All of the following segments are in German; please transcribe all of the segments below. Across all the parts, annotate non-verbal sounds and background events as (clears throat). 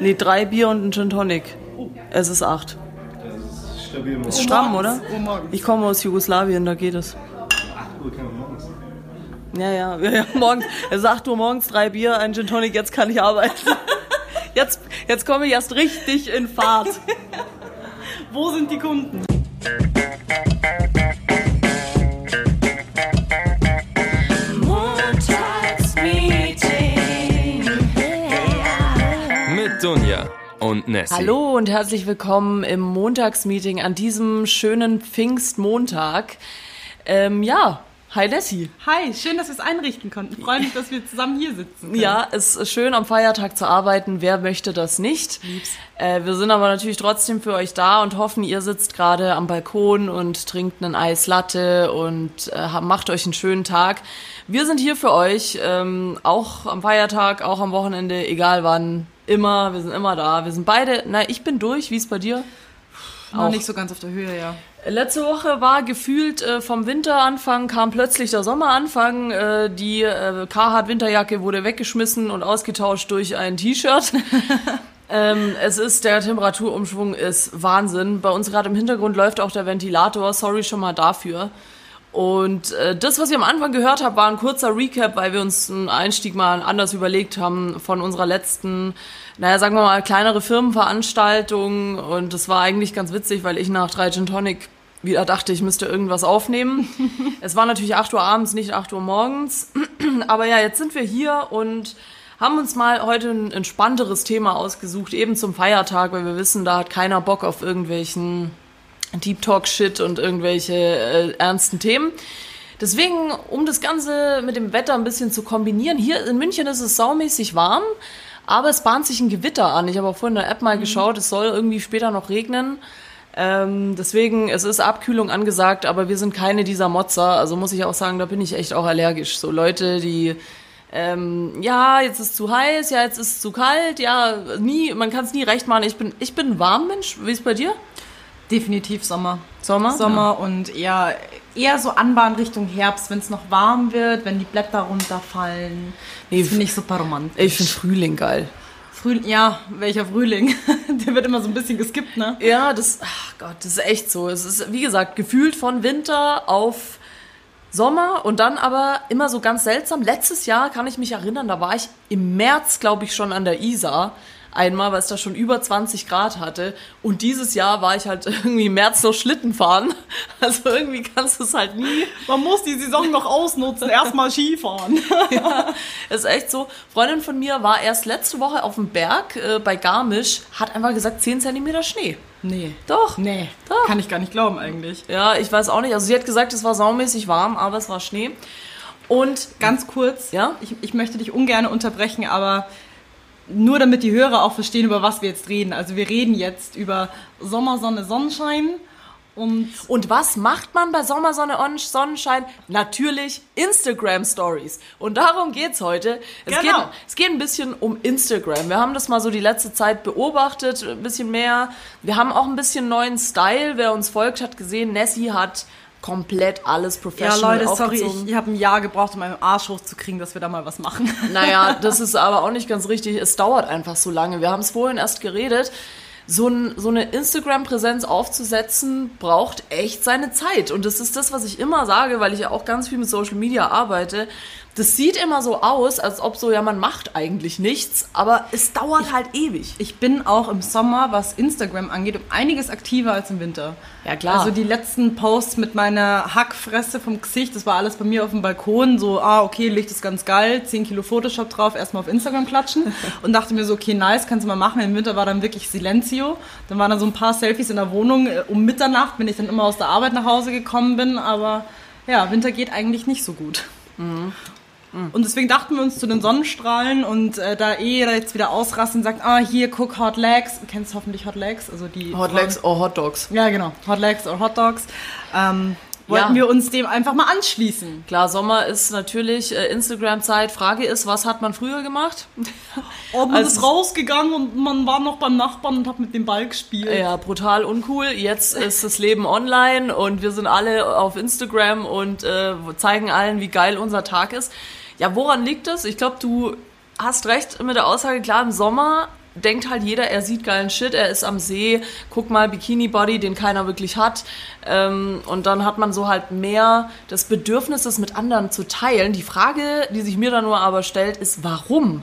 Nee, drei Bier und ein Gin Tonic. Es ist acht. Das ist stabil Ist stramm, oder? Uhr morgens. Ich komme aus Jugoslawien, da geht es. 8 Uhr kann man morgens. Ja, ja, ja, (laughs) ja morgens. Es ist 8 Uhr morgens, drei Bier, ein Gin Tonic, jetzt kann ich arbeiten. (laughs) Jetzt, jetzt komme ich erst richtig in Fahrt. (laughs) Wo sind die Kunden? Und Nessie. Hallo und herzlich willkommen im Montagsmeeting an diesem schönen Pfingstmontag. Ähm, ja, hi Nessie. Hi, schön, dass wir es einrichten konnten. Freue mich, dass wir zusammen hier sitzen. können. Ja, es ist schön am Feiertag zu arbeiten. Wer möchte das nicht? Äh, wir sind aber natürlich trotzdem für euch da und hoffen, ihr sitzt gerade am Balkon und trinkt einen Eislatte und äh, macht euch einen schönen Tag. Wir sind hier für euch, ähm, auch am Feiertag, auch am Wochenende, egal wann, immer. Wir sind immer da. Wir sind beide, na, ich bin durch. Wie ist bei dir? Noch auch. nicht so ganz auf der Höhe, ja. Letzte Woche war gefühlt äh, vom Winteranfang kam plötzlich der Sommeranfang. Äh, die äh, Carhartt Winterjacke wurde weggeschmissen und ausgetauscht durch ein T-Shirt. (laughs) ähm, es ist der Temperaturumschwung ist Wahnsinn. Bei uns gerade im Hintergrund läuft auch der Ventilator. Sorry schon mal dafür. Und äh, das, was ihr am Anfang gehört habt, war ein kurzer Recap, weil wir uns einen Einstieg mal anders überlegt haben von unserer letzten, naja, sagen wir mal, kleinere Firmenveranstaltung. Und das war eigentlich ganz witzig, weil ich nach drei Gin Tonic wieder dachte, ich müsste irgendwas aufnehmen. (laughs) es war natürlich 8 Uhr abends, nicht 8 Uhr morgens. (clears throat) Aber ja, jetzt sind wir hier und haben uns mal heute ein entspannteres Thema ausgesucht, eben zum Feiertag, weil wir wissen, da hat keiner Bock auf irgendwelchen Deep Talk Shit und irgendwelche äh, ernsten Themen. Deswegen, um das Ganze mit dem Wetter ein bisschen zu kombinieren, hier in München ist es saumäßig warm, aber es bahnt sich ein Gewitter an. Ich habe auch vorhin in der App mal geschaut, es soll irgendwie später noch regnen. Ähm, deswegen, es ist Abkühlung angesagt, aber wir sind keine dieser Motzer. Also muss ich auch sagen, da bin ich echt auch allergisch. So Leute, die ähm, ja, jetzt ist zu heiß, ja, jetzt ist zu kalt, ja, nie, man kann es nie recht machen. Ich bin, ich bin ein Warmmensch. Wie ist bei dir? Definitiv Sommer. Sommer? Sommer und eher, eher so Anbahn Richtung Herbst, wenn es noch warm wird, wenn die Blätter runterfallen. Nee, das finde ich super romantisch. Ich finde Frühling geil. Frühling, ja, welcher Frühling? (laughs) Der wird immer so ein bisschen geskippt, ne? Ja, das, ach Gott, das ist echt so. Es ist, wie gesagt, gefühlt von Winter auf Sommer und dann aber immer so ganz seltsam. Letztes Jahr kann ich mich erinnern, da war ich im März, glaube ich, schon an der Isar. Einmal, weil es da schon über 20 Grad hatte. Und dieses Jahr war ich halt (laughs) irgendwie im März noch Schlitten fahren. (laughs) Also irgendwie kannst du es halt nie. Man muss die Saison noch ausnutzen, erstmal Skifahren. (laughs) Ja, ist echt so. Freundin von mir war erst letzte Woche auf dem Berg äh, bei Garmisch, hat einfach gesagt 10 Zentimeter Schnee. Nee. Doch. Nee. Doch. Kann ich gar nicht glauben eigentlich. Ja, ich weiß auch nicht. Also sie hat gesagt, es war saumäßig warm, aber es war Schnee. Und Ganz kurz, Ja? ich, ich möchte dich ungern unterbrechen, aber nur damit die Hörer auch verstehen, über was wir jetzt reden. Also wir reden jetzt über Sommer, Sonne, Sonnenschein und Und was macht man bei Sommersonne und Sonnenschein? Natürlich Instagram Stories. Und darum geht's heute. Es, Genau. geht, es geht ein bisschen um Instagram. Wir haben das mal so die letzte Zeit beobachtet, ein bisschen mehr. Wir haben auch ein bisschen neuen Style. Wer uns folgt, hat gesehen, Nessie hat komplett alles ja professional Leute, sorry, ich, ich habe ein Jahr gebraucht, um meinen Arsch hochzukriegen, dass wir da mal was machen. (laughs) Naja, das ist aber auch nicht ganz richtig. Es dauert einfach so lange. Wir haben es vorhin erst geredet. So, ein, so eine Instagram-Präsenz aufzusetzen, braucht echt seine Zeit. Und das ist das, was ich immer sage, weil ich ja auch ganz viel mit Social Media arbeite. Das sieht immer so aus, als ob so, ja, man macht eigentlich nichts, aber es dauert halt ewig. Ich bin auch im Sommer, was Instagram angeht, um einiges aktiver als im Winter. Ja, klar. Also die letzten Posts mit meiner Hackfresse vom Gesicht, das war alles bei mir auf dem Balkon. So, ah, okay, Licht ist ganz geil, 10 Kilo Photoshop drauf, erstmal auf Instagram klatschen. (laughs) Und dachte mir so, okay, nice, kannst du mal machen. Im Winter war dann wirklich Silenzio. Dann waren da so ein paar Selfies in der Wohnung. Äh, Um Mitternacht bin ich dann immer aus der Arbeit nach Hause gekommen bin. Aber ja, Winter geht eigentlich nicht so gut. Und deswegen dachten wir uns zu den Sonnenstrahlen und äh, da eh jetzt wieder ausrasten und sagt, ah, hier, guck, Hot Legs. Du kennst hoffentlich Hot Legs, also die... Hot Legs or Hot Dogs. Ja, genau. Hot Legs oder Hot Dogs. Ähm, wollten Ja. wir uns dem einfach mal anschließen. Klar, Sommer ist natürlich äh, Instagram-Zeit. Frage ist, was hat man früher gemacht? (laughs) Oh, man Also- ist rausgegangen und man war noch beim Nachbarn und hat mit dem Ball gespielt. Ja, brutal uncool. Jetzt ist das Leben online und wir sind alle auf Instagram und äh, zeigen allen, wie geil unser Tag ist. Ja, woran liegt das? Ich glaube, du hast recht mit der Aussage, klar, im Sommer denkt halt jeder, er sieht geilen Shit, er ist am See, guck mal, Bikini-Body, den keiner wirklich hat. Ähm, und dann hat man so halt mehr das Bedürfnis, das mit anderen zu teilen. Die Frage, die sich mir dann nur aber stellt, ist, warum?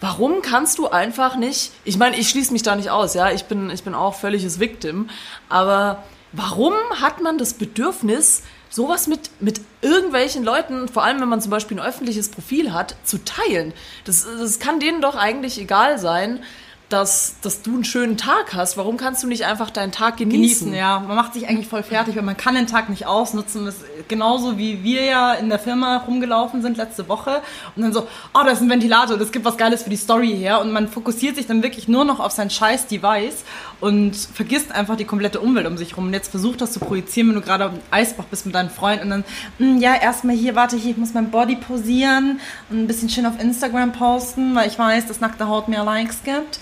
Warum kannst du einfach nicht, ich meine, ich schließe mich da nicht aus, ja, ich bin, ich bin auch völliges Victim, aber warum hat man das Bedürfnis, sowas mit, mit irgendwelchen Leuten, vor allem wenn man zum Beispiel ein öffentliches Profil hat, zu teilen? Das, das kann denen doch eigentlich egal sein, dass, dass du einen schönen Tag hast. Warum kannst du nicht einfach deinen Tag genießen? genießen, ja. Man macht sich eigentlich voll fertig, weil man kann den Tag nicht ausnutzen. Das ist genauso wie wir ja in der Firma rumgelaufen sind letzte Woche und dann so, oh, da ist ein Ventilator, das gibt was Geiles für die Story her und man fokussiert sich dann wirklich nur noch auf sein scheiß Device und vergisst einfach die komplette Umwelt um sich rum. Und jetzt versucht das zu projizieren, wenn du gerade auf Eisbach bist mit deinen Freunden und dann, "Hm, ja, erstmal hier, warte, hier, ich muss mein Body posieren und ein bisschen schön auf Instagram posten, weil ich weiß, dass nackte Haut mehr Likes gibt.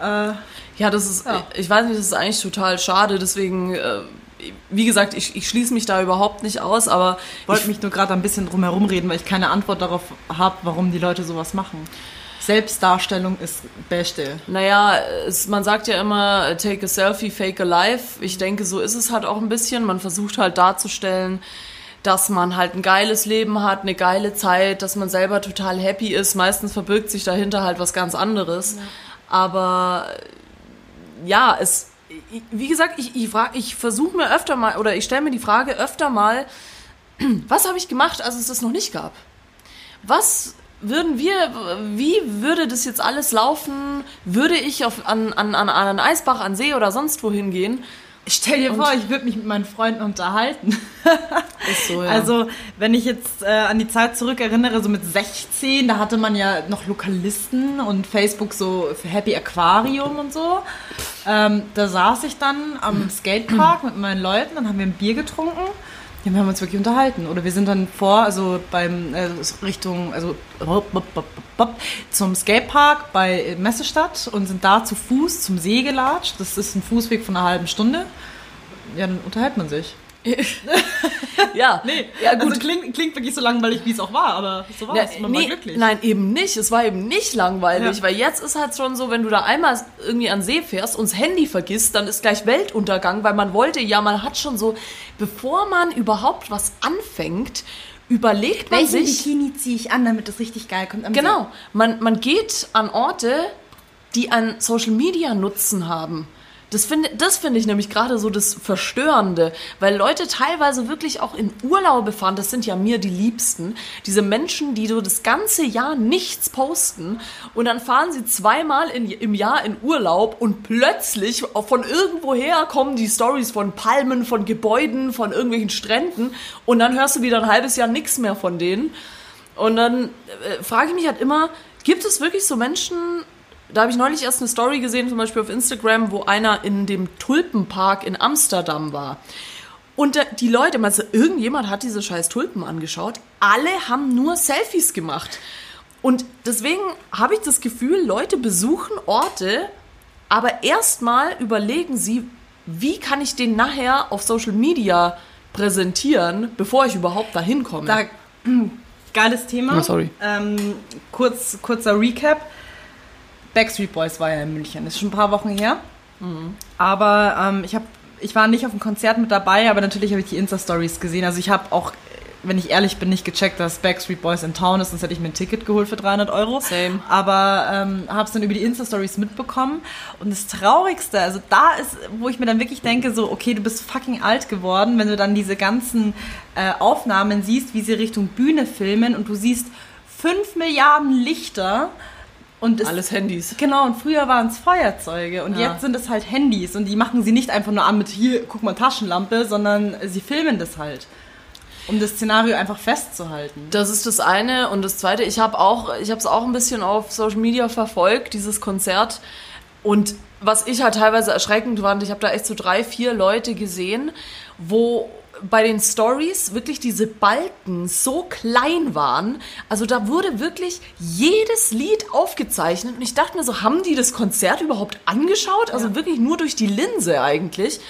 Äh, Ja, das ist, Ja. ich weiß nicht, das ist eigentlich total schade. Deswegen, äh, wie gesagt, ich, ich schließe mich da überhaupt nicht aus, aber wollte mich nur gerade ein bisschen drum herum reden, weil ich keine Antwort darauf habe, warum die Leute sowas machen. Selbstdarstellung ist Beste. Naja, es, man sagt ja immer, take a selfie, fake a life. Ich denke, so ist es halt auch ein bisschen. Man versucht halt darzustellen, dass man halt ein geiles Leben hat, eine geile Zeit, dass man selber total happy ist. Meistens verbirgt sich dahinter halt was ganz anderes. Aber ja, es, wie gesagt, ich, ich, ich versuche mir öfter mal, oder ich stelle mir die Frage öfter mal, (clears throat) was habe ich gemacht, als es das noch nicht gab? Was würden wir, wie würde das jetzt alles laufen? Würde ich auf, an, an, an einen Eisbach, an See oder sonst wohin gehen? Stell dir vor, ich würde mich mit meinen Freunden unterhalten. (laughs) Ist so, ja. Also, wenn ich jetzt äh, an die Zeit zurückerinnere, so mit 16, da hatte man ja noch Lokalisten und Facebook so für Happy Aquarium und so. Ähm, da saß ich dann am Skatepark mit meinen Leuten, dann haben wir ein Bier getrunken. Ja, wir haben uns wirklich unterhalten. Oder wir sind dann vor, also beim äh, Richtung, also zum Skatepark bei Messestadt und sind da zu Fuß zum See gelatscht. Das ist ein Fußweg von einer halben Stunde. Ja, dann unterhält man sich. (laughs) ja, Nee, ja also gut. klingt, klingt wirklich so langweilig, wie es auch war, aber so war Ja, es. Man nee, war glücklich. Nein, eben nicht. Es war eben nicht langweilig, Ja. weil jetzt ist halt schon so, wenn du da einmal irgendwie an See fährst und das Handy vergisst, dann ist gleich Weltuntergang, weil man wollte ja, man hat schon so, bevor man überhaupt was anfängt, überlegt man Welchen sich. Bikini ziehe ich an, damit das richtig geil kommt? Am Genau, man, man geht an Orte, die einen Social Media Nutzen haben. Das finde das finde ich nämlich gerade so das Verstörende, weil Leute teilweise wirklich auch in Urlaube fahren, das sind ja mir die Liebsten, diese Menschen, die so das ganze Jahr nichts posten und dann fahren sie zweimal in, im Jahr in Urlaub und plötzlich von irgendwoher kommen die Stories von Palmen, von Gebäuden, von irgendwelchen Stränden und dann hörst du wieder ein halbes Jahr nichts mehr von denen. Und dann äh, frage ich mich halt immer, gibt es wirklich so Menschen, da habe ich neulich erst eine Story gesehen, zum Beispiel auf Instagram, wo einer in dem Tulpenpark in Amsterdam war. Und die Leute, meinst du, irgendjemand hat diese scheiß Tulpen angeschaut? Alle haben nur Selfies gemacht. Und deswegen habe ich das Gefühl, Leute besuchen Orte, aber erstmal überlegen sie, wie kann ich den nachher auf Social Media präsentieren, bevor ich überhaupt dahin komme. Da, (clears throat) geiles Thema. Oh, sorry. Ähm, kurz, kurzer Recap. Backstreet Boys war ja in München. Das ist schon ein paar Wochen her. Aber ähm, ich, hab, ich war nicht auf dem Konzert mit dabei, aber natürlich habe ich die Insta-Stories gesehen. Also ich habe auch, wenn ich ehrlich bin, nicht gecheckt, dass Backstreet Boys in Town ist, sonst hätte ich mir ein Ticket geholt für 300 Euro. Same. Aber ähm, habe es dann über die Insta-Stories mitbekommen. Und das Traurigste, also da ist, wo ich mir dann wirklich denke, so, okay, du bist fucking alt geworden, wenn du dann diese ganzen äh, Aufnahmen siehst, wie sie Richtung Bühne filmen und du siehst 5 Milliarden Lichter und es Alles Handys. Genau, und früher waren es Feuerzeuge und Ja. jetzt sind es halt Handys und die machen sie nicht einfach nur an mit hier, guck mal, Taschenlampe, sondern sie filmen das halt, um das Szenario einfach festzuhalten. Das ist das eine und das zweite, ich habe auch, ich habe es auch ein bisschen auf Social Media verfolgt, dieses Konzert und was ich halt teilweise erschreckend fand, ich habe da echt so drei, vier Leute gesehen, wo bei den Stories wirklich diese Balken so klein waren. Also da wurde wirklich jedes Lied aufgezeichnet und ich dachte mir so, haben die das Konzert überhaupt angeschaut? Also wirklich nur durch die Linse eigentlich.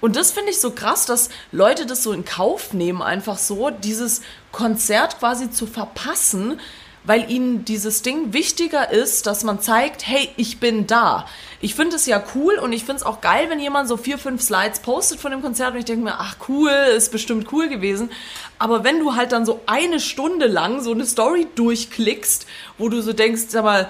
Und das finde ich so krass, dass Leute das so in Kauf nehmen, einfach so, dieses Konzert quasi zu verpassen, weil ihnen dieses Ding wichtiger ist, dass man zeigt, hey, ich bin da. Ich finde es ja cool und ich finde es auch geil, wenn jemand so vier, fünf Slides postet von dem Konzert und ich denke mir, ach cool, ist bestimmt cool gewesen. Aber wenn du halt dann so eine Stunde lang so eine Story durchklickst, wo du so denkst, sag mal,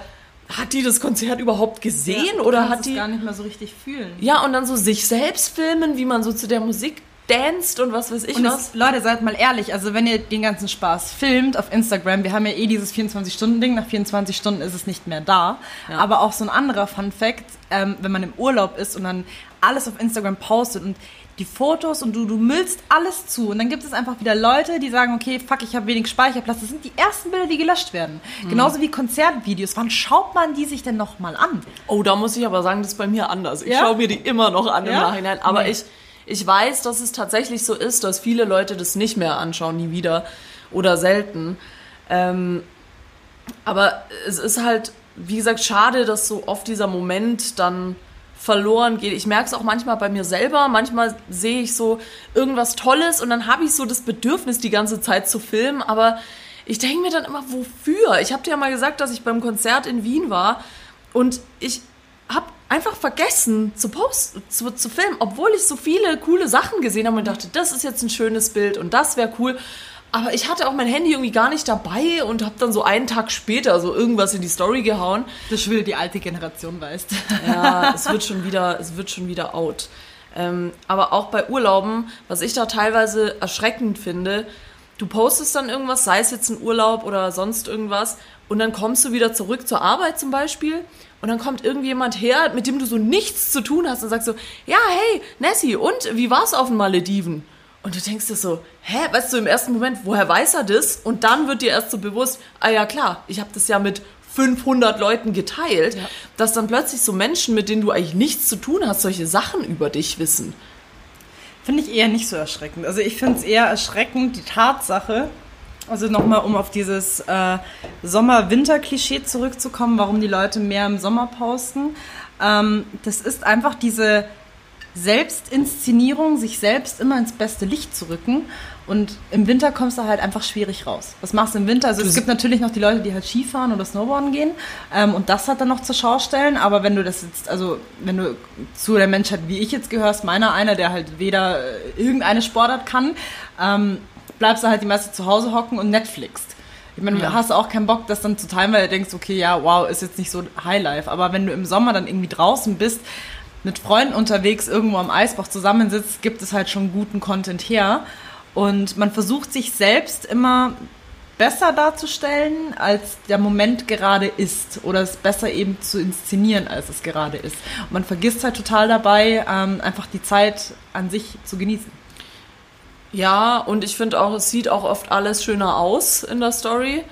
hat die das Konzert überhaupt gesehen Ja, oder hat es die gar nicht mehr so richtig fühlen. ja und dann so sich selbst filmen, wie man so zu der Musik danst und was weiß ich Und was. es, Leute, seid mal ehrlich, also wenn ihr den ganzen Spaß filmt auf Instagram, wir haben ja eh dieses 24-Stunden-Ding, nach 24 Stunden ist es nicht mehr da. Ja. Aber auch so ein anderer Fun-Fact, ähm, wenn man im Urlaub ist und dann alles auf Instagram postet und die Fotos und du, du müllst alles zu. Und dann gibt es einfach wieder Leute, die sagen, okay, fuck, ich habe wenig Speicherplatz. Das sind die ersten Bilder, die gelöscht werden. Mhm. Genauso wie Konzertvideos. Wann schaut man die sich denn nochmal an? Oh, da muss ich aber sagen, das ist bei mir anders. Ich Ja? schaue mir die immer noch an im Ja? Nachhinein. Aber Nee. ich, ich weiß, dass es tatsächlich so ist, dass viele Leute das nicht mehr anschauen, nie wieder oder selten. Ähm, aber es ist halt, wie gesagt, schade, dass so oft dieser Moment dann verloren geht. Ich merke es auch manchmal bei mir selber. Manchmal sehe ich so irgendwas Tolles und dann habe ich so das Bedürfnis, die ganze Zeit zu filmen. Aber ich denke mir dann immer, wofür? Ich habe dir ja mal gesagt, dass ich beim Konzert in Wien war und ich habe einfach vergessen zu posten, zu, zu filmen, obwohl ich so viele coole Sachen gesehen habe und dachte, das ist jetzt ein schönes Bild und das wäre cool. Aber ich hatte auch mein Handy irgendwie gar nicht dabei und habe dann so einen Tag später so irgendwas in die Story gehauen. Das schon wieder die alte Generation weißt. Ja, (laughs) es wird schon wieder, es wird schon wieder out. Ähm, aber auch bei Urlauben, was ich da teilweise erschreckend finde, du postest dann irgendwas, sei es jetzt ein Urlaub oder sonst irgendwas, und dann kommst du wieder zurück zur Arbeit zum Beispiel, und dann kommt irgendjemand her, mit dem du so nichts zu tun hast und sagst so, ja, hey, Nessie, und wie war's auf den Malediven? Und du denkst dir so, hä, weißt du, im ersten Moment, woher weiß er das? Und dann wird dir erst so bewusst, ah ja klar, ich habe das ja mit 500 Leuten geteilt, dass dann plötzlich so Menschen, mit denen du eigentlich nichts zu tun hast, solche Sachen über dich wissen. Finde ich eher nicht so erschreckend. Also ich finde es eher erschreckend, die Tatsache, also nochmal, um auf dieses äh, Sommer-Winter-Klischee zurückzukommen, warum die Leute mehr im Sommer posten. Ähm, das ist einfach diese Selbstinszenierung, sich selbst immer ins beste Licht zu rücken. Und im Winter kommst du halt einfach schwierig raus. Was machst du im Winter? Also es gibt natürlich noch die Leute, die halt Skifahren oder Snowboarden gehen ähm, und das hat dann noch zur Schau stellen. Aber wenn du das jetzt, also wenn du zu der Menschheit, wie ich jetzt gehörst, meiner einer, der halt weder äh, irgendeine Sportart kann, ähm, bleibst du halt die meiste zu Hause hocken und Netflixt. Ich meine, Ja. hast du auch keinen Bock, das dann zu teilen, weil du denkst, okay, ja, wow, ist jetzt nicht so Highlife. Aber wenn du im Sommer dann irgendwie draußen bist, mit Freunden unterwegs irgendwo am Eisbach zusammensitzt, gibt es halt schon guten Content her. Und man versucht sich selbst immer besser darzustellen, als der Moment gerade ist. Oder es besser eben zu inszenieren, als es gerade ist. Und man vergisst halt total dabei, ähm, einfach die Zeit an sich zu genießen. Ja, und ich finde auch, es sieht auch oft alles schöner aus in der Story.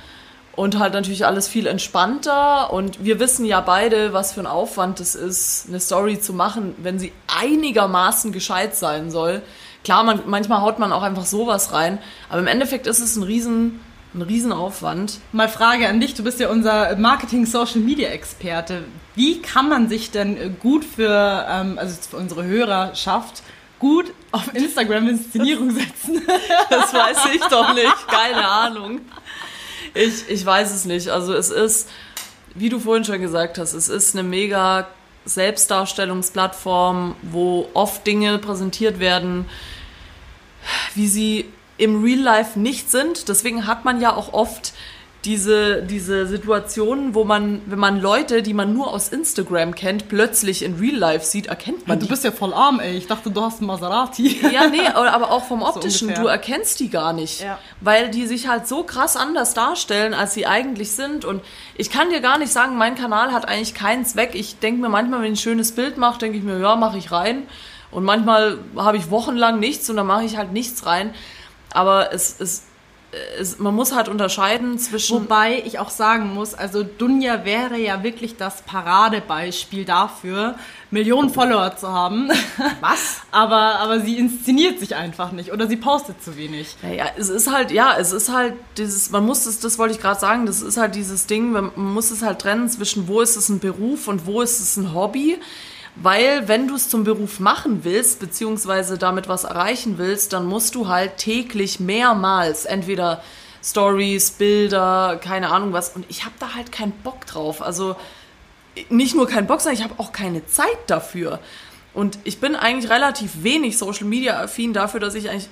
Und halt natürlich alles viel entspannter. Und wir wissen ja beide, was für ein Aufwand es ist, eine Story zu machen, wenn sie einigermaßen gescheit sein soll. Klar, man, manchmal haut man auch einfach sowas rein. Aber im Endeffekt ist es ein riesen, ein riesen Aufwand. Mal Frage an dich, du bist ja unser Marketing-Social-Media-Experte. Wie kann man sich denn gut für, ähm, also für unsere Hörerschaft, gut auf Instagram Inszenierung setzen? (laughs) Das weiß ich doch nicht. Keine Ahnung. Ich, ich weiß es nicht. Also es ist, wie du vorhin schon gesagt hast, es ist eine mega Selbstdarstellungsplattform, wo oft Dinge präsentiert werden, wie sie im Real Life nicht sind. Deswegen hat man ja auch oft diese, diese Situationen, wo man, wenn man Leute, die man nur aus Instagram kennt, plötzlich in Real Life sieht, erkennt man Du die bist ja voll arm, ey. Ich dachte, du hast einen Maserati. ja, nee, (laughs) aber auch vom optischen, ungefähr. du erkennst die gar nicht. Ja. Weil die sich halt so krass anders darstellen, als sie eigentlich sind. Und ich kann dir gar nicht sagen, mein Kanal hat eigentlich keinen Zweck. Ich denke mir manchmal, wenn ich ein schönes Bild mache, denke ich mir, ja, mache ich rein. Und manchmal habe ich wochenlang nichts und dann mache ich halt nichts rein. Aber es, es, es, man muss halt unterscheiden zwischen. Wobei ich auch sagen muss, also Dunja wäre ja wirklich das Paradebeispiel dafür, Millionen Follower zu haben. (laughs) Was? aber, aber sie inszeniert sich einfach nicht oder sie postet zu wenig. Naja, es ist halt, ja, es ist halt dieses, man muss es, das wollte ich gerade sagen, das ist halt dieses Ding, man muss es halt trennen zwischen wo ist es ein Beruf und wo ist es ein Hobby. Weil wenn du es zum Beruf machen willst, beziehungsweise damit was erreichen willst, dann musst du halt täglich mehrmals entweder Stories, Bilder, keine Ahnung was. Und ich habe da halt keinen Bock drauf. Also nicht nur keinen Bock, sondern ich habe auch keine Zeit dafür. Und ich bin eigentlich relativ wenig Social Media affin dafür, dass ich eigentlich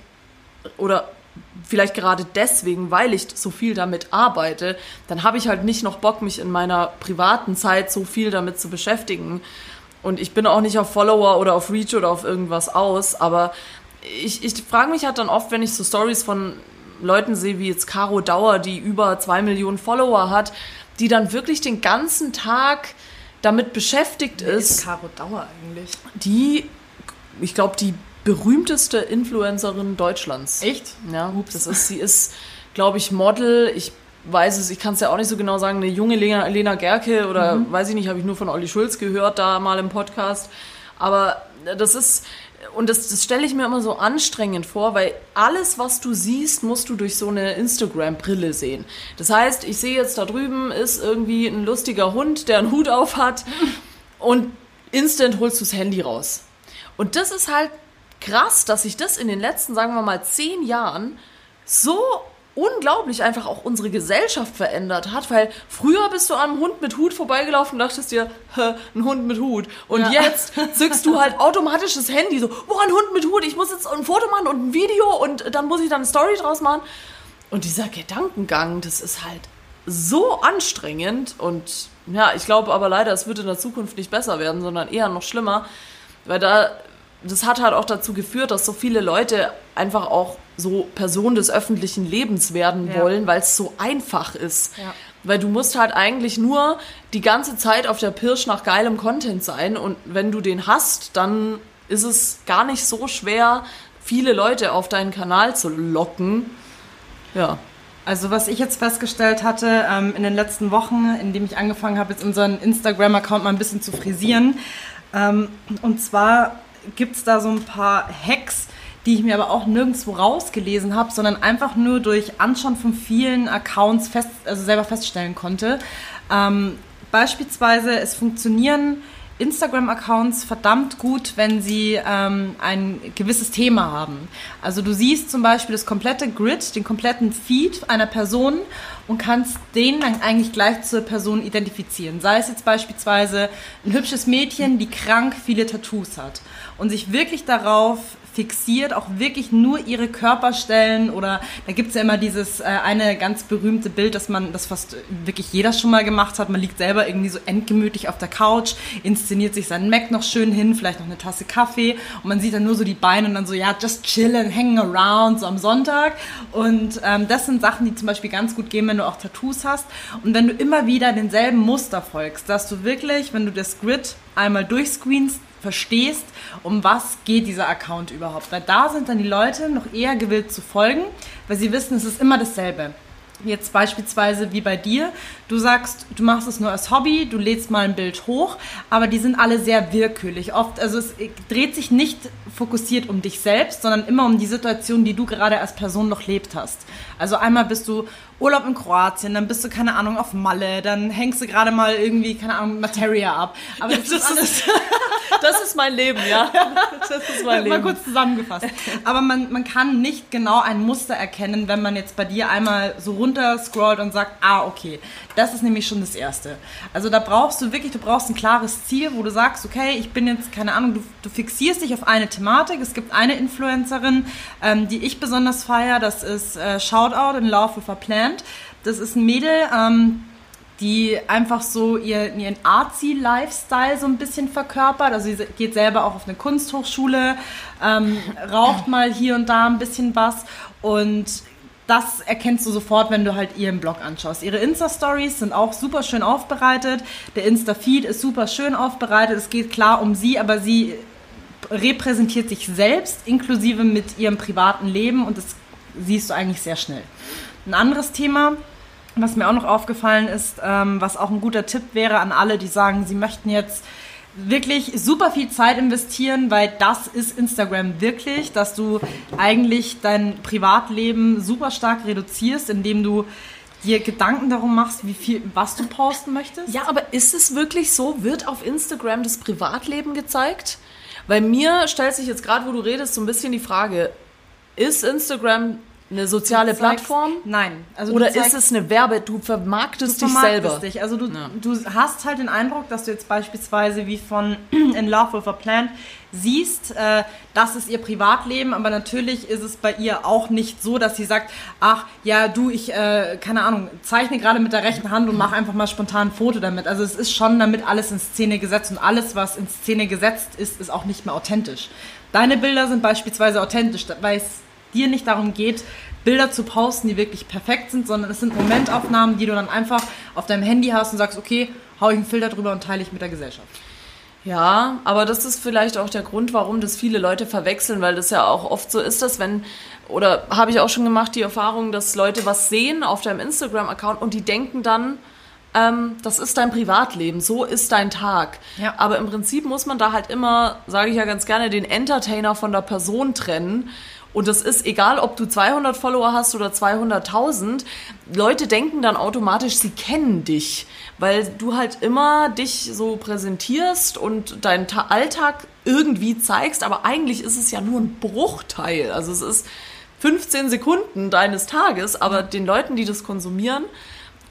oder vielleicht gerade deswegen, weil ich so viel damit arbeite, dann habe ich halt nicht noch Bock, mich in meiner privaten Zeit so viel damit zu beschäftigen. Und ich bin auch nicht auf Follower oder auf Reach oder auf irgendwas aus, aber ich, ich frage mich halt dann oft, wenn ich so Stories von Leuten sehe, wie jetzt Caro Dauer, die über zwei Millionen Follower hat, die dann wirklich den ganzen Tag damit beschäftigt Wer ist, ist Caro Dauer eigentlich? die, ich glaube, die berühmteste Influencerin Deutschlands. Echt? Ja, das ist, sie ist, glaube ich, Model. Ich weiß es, ich kann es ja auch nicht so genau sagen, eine junge Lena, Lena Gerke oder weiß ich nicht, habe ich nur von Olli Schulz gehört, da mal im Podcast. Aber das ist, und das, das stelle ich mir immer so anstrengend vor, weil alles, was du siehst, musst du durch so eine Instagram-Brille sehen. Das heißt, ich sehe jetzt da drüben ist irgendwie ein lustiger Hund, der einen Hut auf hat (laughs) und instant holst du das Handy raus. Und das ist halt krass, dass sich das in den letzten, sagen wir mal, zehn Jahren so unglaublich einfach auch unsere Gesellschaft verändert hat, weil früher bist du an einem Hund mit Hut vorbeigelaufen und dachtest dir, ein Hund mit Hut. Und Ja. jetzt zückst du halt automatisch das Handy so, boah, ein Hund mit Hut, ich muss jetzt ein Foto machen und ein Video und dann muss ich dann eine Story draus machen. Und dieser Gedankengang, das ist halt so anstrengend und ja, ich glaube aber leider, es wird in der Zukunft nicht besser werden, sondern eher noch schlimmer, weil da, das hat halt auch dazu geführt, dass so viele Leute einfach auch so Personen des öffentlichen Lebens werden Ja. wollen, weil es so einfach ist. Ja. Weil du musst halt eigentlich nur die ganze Zeit auf der Pirsch nach geilem Content sein und wenn du den hast, dann ist es gar nicht so schwer, viele Leute auf deinen Kanal zu locken. Ja. Also was ich jetzt festgestellt hatte ähm, in den letzten Wochen, indem ich angefangen habe, jetzt unseren Instagram-Account mal ein bisschen zu frisieren. Ähm, und zwar gibt es da so ein paar Hacks, die ich mir aber auch nirgendwo rausgelesen habe, sondern einfach nur durch Anschauen von vielen Accounts fest, also selber feststellen konnte. Ähm, beispielsweise, es funktionieren Instagram-Accounts verdammt gut, wenn sie ähm, ein gewisses Thema haben. Also du siehst zum Beispiel das komplette Grid, den kompletten Feed einer Person und kannst den dann eigentlich gleich zur Person identifizieren. Sei es jetzt beispielsweise ein hübsches Mädchen, die krank viele Tattoos hat und sich wirklich darauf fixiert, auch wirklich nur ihre Körperstellen oder da gibt's ja immer dieses äh, eine ganz berühmte Bild, dass man, das fast wirklich jeder schon mal gemacht hat. Man liegt selber irgendwie so endgemütlich auf der Couch, inszeniert sich seinen Mac noch schön hin, vielleicht noch eine Tasse Kaffee und man sieht dann nur so die Beine und dann so, ja, just chillen, hanging around, so am Sonntag. Und ähm, das sind Sachen, die zum Beispiel ganz gut gehen, wenn du auch Tattoos hast. Und wenn du immer wieder denselben Muster folgst, dass du wirklich, wenn du das Grid einmal durchscreenst, verstehst, um was geht dieser Account überhaupt. Weil da sind dann die Leute noch eher gewillt zu folgen, weil sie wissen, es ist immer dasselbe. Jetzt beispielsweise wie bei dir, du sagst, du machst es nur als Hobby, du lädst mal ein Bild hoch, aber die sind alle sehr willkürlich. Oft, also es dreht sich nicht fokussiert um dich selbst, sondern immer um die Situation, die du gerade als Person noch lebt hast. Also einmal bist du Urlaub in Kroatien, dann bist du, keine Ahnung, auf Malle, dann hängst du gerade mal irgendwie, keine Ahnung, Materia ab. Aber das, ist alles... Das ist mein Leben, ja. (laughs) Das ist mein Mal Leben. kurz zusammengefasst. Aber man, man kann nicht genau ein Muster erkennen, wenn man jetzt bei dir einmal so runter und sagt, ah, okay, das ist nämlich schon das Erste. Also da brauchst du wirklich, du brauchst ein klares Ziel, wo du sagst, okay, ich bin jetzt, keine Ahnung, du, du fixierst dich auf eine Thematik. Es gibt eine Influencerin, ähm, die ich besonders feiere, das ist äh, Shoutout in Love with a Plant. Das ist ein Mädel, ähm, die einfach so ihr, ihren Artsy-Lifestyle so ein bisschen verkörpert. Also sie geht selber auch auf eine Kunsthochschule, ähm, raucht mal hier und da ein bisschen was und das erkennst du sofort, wenn du halt ihren Blog anschaust. Ihre Insta-Stories sind auch super schön aufbereitet. Der Insta-Feed ist super schön aufbereitet. Es geht klar um sie, aber sie repräsentiert sich selbst inklusive mit ihrem privaten Leben und das siehst du eigentlich sehr schnell. Ein anderes Thema, was mir auch noch aufgefallen ist, ähm, was auch ein guter Tipp wäre an alle, die sagen, sie möchten jetzt wirklich super viel Zeit investieren, weil das ist Instagram wirklich, dass du eigentlich dein Privatleben super stark reduzierst, indem du dir Gedanken darum machst, wie viel, was du posten möchtest. Ja, aber ist es wirklich so? Wird auf Instagram das Privatleben gezeigt? Weil mir stellt sich jetzt gerade, wo du redest, so ein bisschen die Frage, ist Instagram Eine soziale zeigst- Plattform? Nein. Also Oder zeigst- ist es eine Werbe? Du vermarktest du dich vermarktest selber. Dich. Also du, du hast halt den Eindruck, dass du jetzt beispielsweise wie von (clears throat) In Love with a Plant siehst, äh, das ist ihr Privatleben, aber natürlich ist es bei ihr auch nicht so, dass sie sagt, ach ja, du, ich, äh, keine Ahnung, zeichne gerade mit der rechten Hand und mache einfach mal spontan ein Foto damit. Also es ist schon damit alles in Szene gesetzt und alles, was in Szene gesetzt ist, ist auch nicht mehr authentisch. Deine Bilder sind beispielsweise authentisch, weil es dir nicht darum geht, Bilder zu posten, die wirklich perfekt sind, sondern es sind Momentaufnahmen, die du dann einfach auf deinem Handy hast und sagst, okay, hau ich einen Filter drüber und teile ich mit der Gesellschaft. Ja, aber das ist vielleicht auch der Grund, warum das viele Leute verwechseln, weil das ja auch oft so ist, dass wenn, oder habe ich auch schon gemacht, die Erfahrung, dass Leute was sehen auf deinem Instagram-Account und die denken dann, ähm, das ist dein Privatleben, so ist dein Tag. Ja. Aber im Prinzip muss man da halt immer, sage ich ja ganz gerne, den Entertainer von der Person trennen. Und das ist egal, ob du 200 Follower hast oder 200.000. Leute denken dann automatisch, sie kennen dich, weil du halt immer dich so präsentierst und deinen Ta Alltag irgendwie zeigst. Aber eigentlich ist es ja nur ein Bruchteil. Also es ist 15 Sekunden deines Tages, aber den Leuten, die das konsumieren,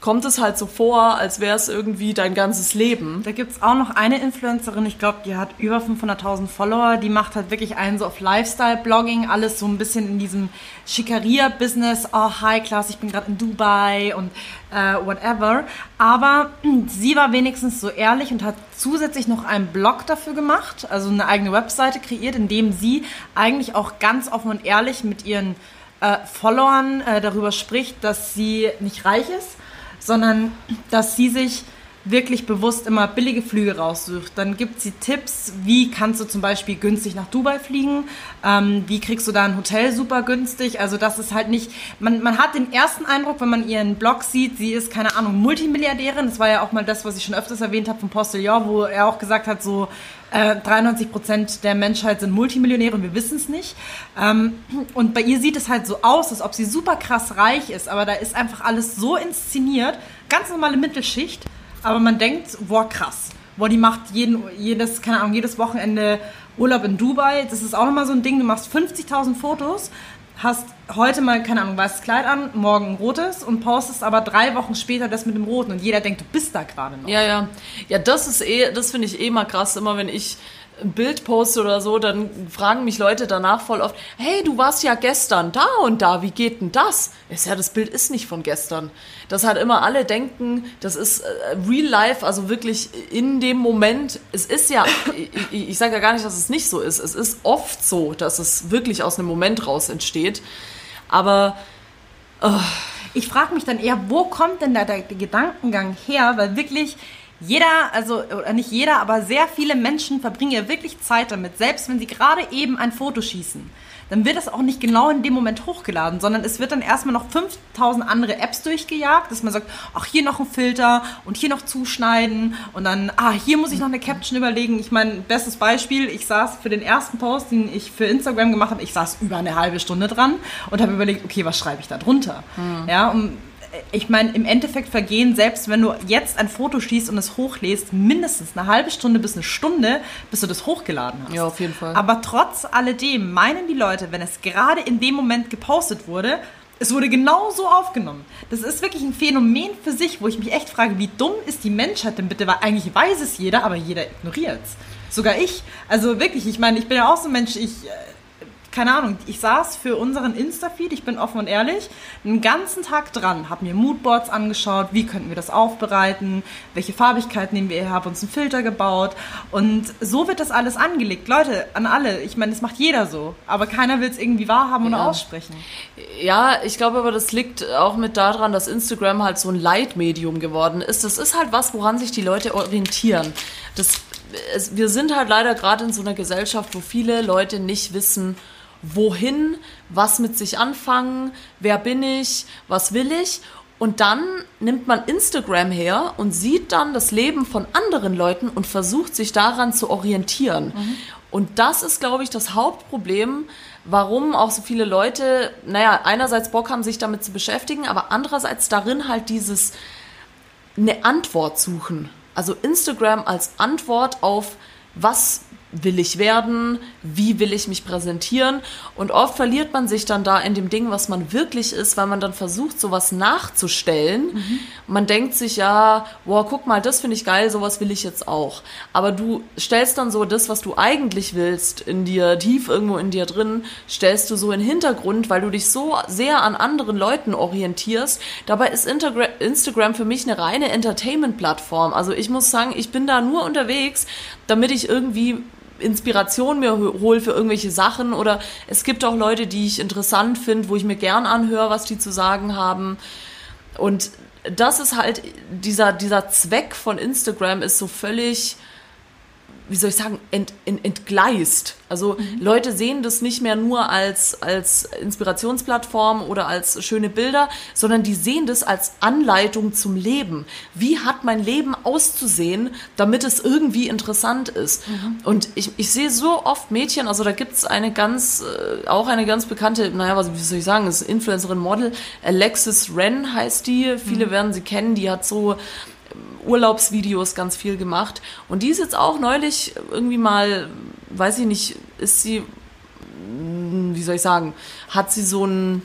kommt es halt so vor, als wäre es irgendwie dein ganzes Leben. Da gibt es auch noch eine Influencerin, ich glaube, die hat über 500.000 Follower, die macht halt wirklich einen so auf Lifestyle-Blogging, alles so ein bisschen in diesem Schickeria-Business, oh, High Class, ich bin gerade in Dubai und äh, whatever. Aber (clears throat) sie war wenigstens so ehrlich und hat zusätzlich noch einen Blog dafür gemacht, also eine eigene Webseite kreiert, in dem sie eigentlich auch ganz offen und ehrlich mit ihren äh, Followern äh, darüber spricht, dass sie nicht reich ist, sondern dass sie sich wirklich bewusst immer billige Flüge raussucht. Dann gibt sie Tipps, wie kannst du zum Beispiel günstig nach Dubai fliegen, ähm, wie kriegst du da ein Hotel super günstig. Also das ist halt nicht, man, man hat den ersten Eindruck, wenn man ihren Blog sieht, sie ist, keine Ahnung, Multimilliardärin. Das war ja auch mal das, was ich schon öfters erwähnt habe vom Postillon, wo er auch gesagt hat, so äh, 93 Prozent der Menschheit sind Multimillionäre und wir wissen es nicht. Ähm, und bei ihr sieht es halt so aus, als ob sie super krass reich ist, aber da ist einfach alles so inszeniert, ganz normale Mittelschicht, aber man denkt, boah, krass. Boah, die macht jeden, jedes, keine Ahnung, jedes Wochenende Urlaub in Dubai. Das ist auch nochmal so ein Ding. Du machst 50.000 Fotos, hast heute mal, keine Ahnung, weißes Kleid an, morgen ein rotes und postest aber drei Wochen später das mit dem roten und jeder denkt, du bist da gerade noch. Ja, ja. Ja, das ist eh, das finde ich eh mal krass, immer wenn ich ein Bild poste oder so, dann fragen mich Leute danach voll oft, hey, du warst ja gestern da und da, wie geht denn das? Ist ja, das Bild ist nicht von gestern. Das hat immer alle denken, das ist äh, real life, also wirklich in dem Moment. Es ist ja, ich, ich sage ja gar nicht, dass es nicht so ist. Es ist oft so, dass es wirklich aus einem Moment raus entsteht. Aber Ich frage mich dann eher, wo kommt denn da der Gedankengang her? Weil wirklich jeder, also nicht jeder, aber sehr viele Menschen verbringen ja wirklich Zeit damit, selbst wenn sie gerade eben ein Foto schießen. Dann wird das auch nicht genau in dem Moment hochgeladen, sondern es wird dann erstmal noch 5000 andere Apps durchgejagt, dass man sagt, ach, hier noch ein Filter und hier noch zuschneiden und dann, ah, hier muss ich noch eine Caption überlegen. Ich meine, bestes Beispiel, ich saß für den ersten Post, den ich für Instagram gemacht habe, ich saß über eine halbe Stunde dran und habe überlegt, okay, was schreibe ich da drunter? Ja, um ich meine, im Endeffekt vergehen, selbst wenn du jetzt ein Foto schießt und es hochlädst, mindestens eine halbe Stunde bis eine Stunde, bis du das hochgeladen hast. Ja, auf jeden Fall. Aber trotz alledem meinen die Leute, wenn es gerade in dem Moment gepostet wurde, es wurde genau so aufgenommen. Das ist wirklich ein Phänomen für sich, wo ich mich echt frage, wie dumm ist die Menschheit denn bitte? Weil eigentlich weiß es jeder, aber jeder ignoriert es. Sogar ich. Also wirklich, ich meine, ich bin ja auch so ein Mensch, ich... keine Ahnung, ich saß für unseren Insta-Feed, ich bin offen und ehrlich, einen ganzen Tag dran, habe mir Moodboards angeschaut, wie könnten wir das aufbereiten, welche Farbigkeit nehmen wir habe uns einen Filter gebaut und so wird das alles angelegt. Leute, an alle, ich meine, das macht jeder so, aber keiner will es irgendwie wahrhaben oder Ja. aussprechen. Ja, ich glaube aber, das liegt auch mit daran, dass Instagram halt so ein Leitmedium geworden ist. Das ist halt was, woran sich die Leute orientieren. Das, wir sind halt leider gerade in so einer Gesellschaft, wo viele Leute nicht wissen, wohin, was mit sich anfangen, wer bin ich, was will ich. Und dann nimmt man Instagram her und sieht dann das Leben von anderen Leuten und versucht sich daran zu orientieren. Und das ist, glaube ich, das Hauptproblem, warum auch so viele Leute, naja, einerseits Bock haben, sich damit zu beschäftigen, aber andererseits darin halt dieses eine Antwort suchen. Also Instagram als Antwort auf was will ich werden, wie will ich mich präsentieren und oft verliert man sich dann da in dem Ding, was man wirklich ist, weil man dann versucht, sowas nachzustellen. Mhm. Man denkt sich ja, wow, guck mal, das finde ich geil, sowas will ich jetzt auch. Aber du stellst dann so das, was du eigentlich willst, in dir, tief irgendwo in dir drin, stellst du so in den Hintergrund, weil du dich so sehr an anderen Leuten orientierst. Dabei ist Instagram für mich eine reine Entertainment-Plattform. Also ich muss sagen, ich bin da nur unterwegs, damit ich irgendwie Inspiration mir hole für irgendwelche Sachen oder es gibt auch Leute, die ich interessant finde, wo ich mir gern anhöre, was die zu sagen haben. Und das ist halt, dieser, dieser Zweck von Instagram ist so völlig wie soll ich sagen, ent, ent, entgleist. Also mhm. Leute sehen das nicht mehr nur als, als Inspirationsplattform oder als schöne Bilder, sondern die sehen das als Anleitung zum Leben. Wie hat mein Leben auszusehen, damit es irgendwie interessant ist? Mhm. Und ich, ich sehe so oft Mädchen, also da gibt es eine ganz, äh, auch eine ganz bekannte, naja, was, wie soll ich sagen, ist Influencerin Model, Alexis Wren heißt die, viele mhm. werden sie kennen, die hat so Urlaubsvideos ganz viel gemacht. Und die ist jetzt auch neulich irgendwie mal, weiß ich nicht, ist sie, wie soll ich sagen, hat sie so einen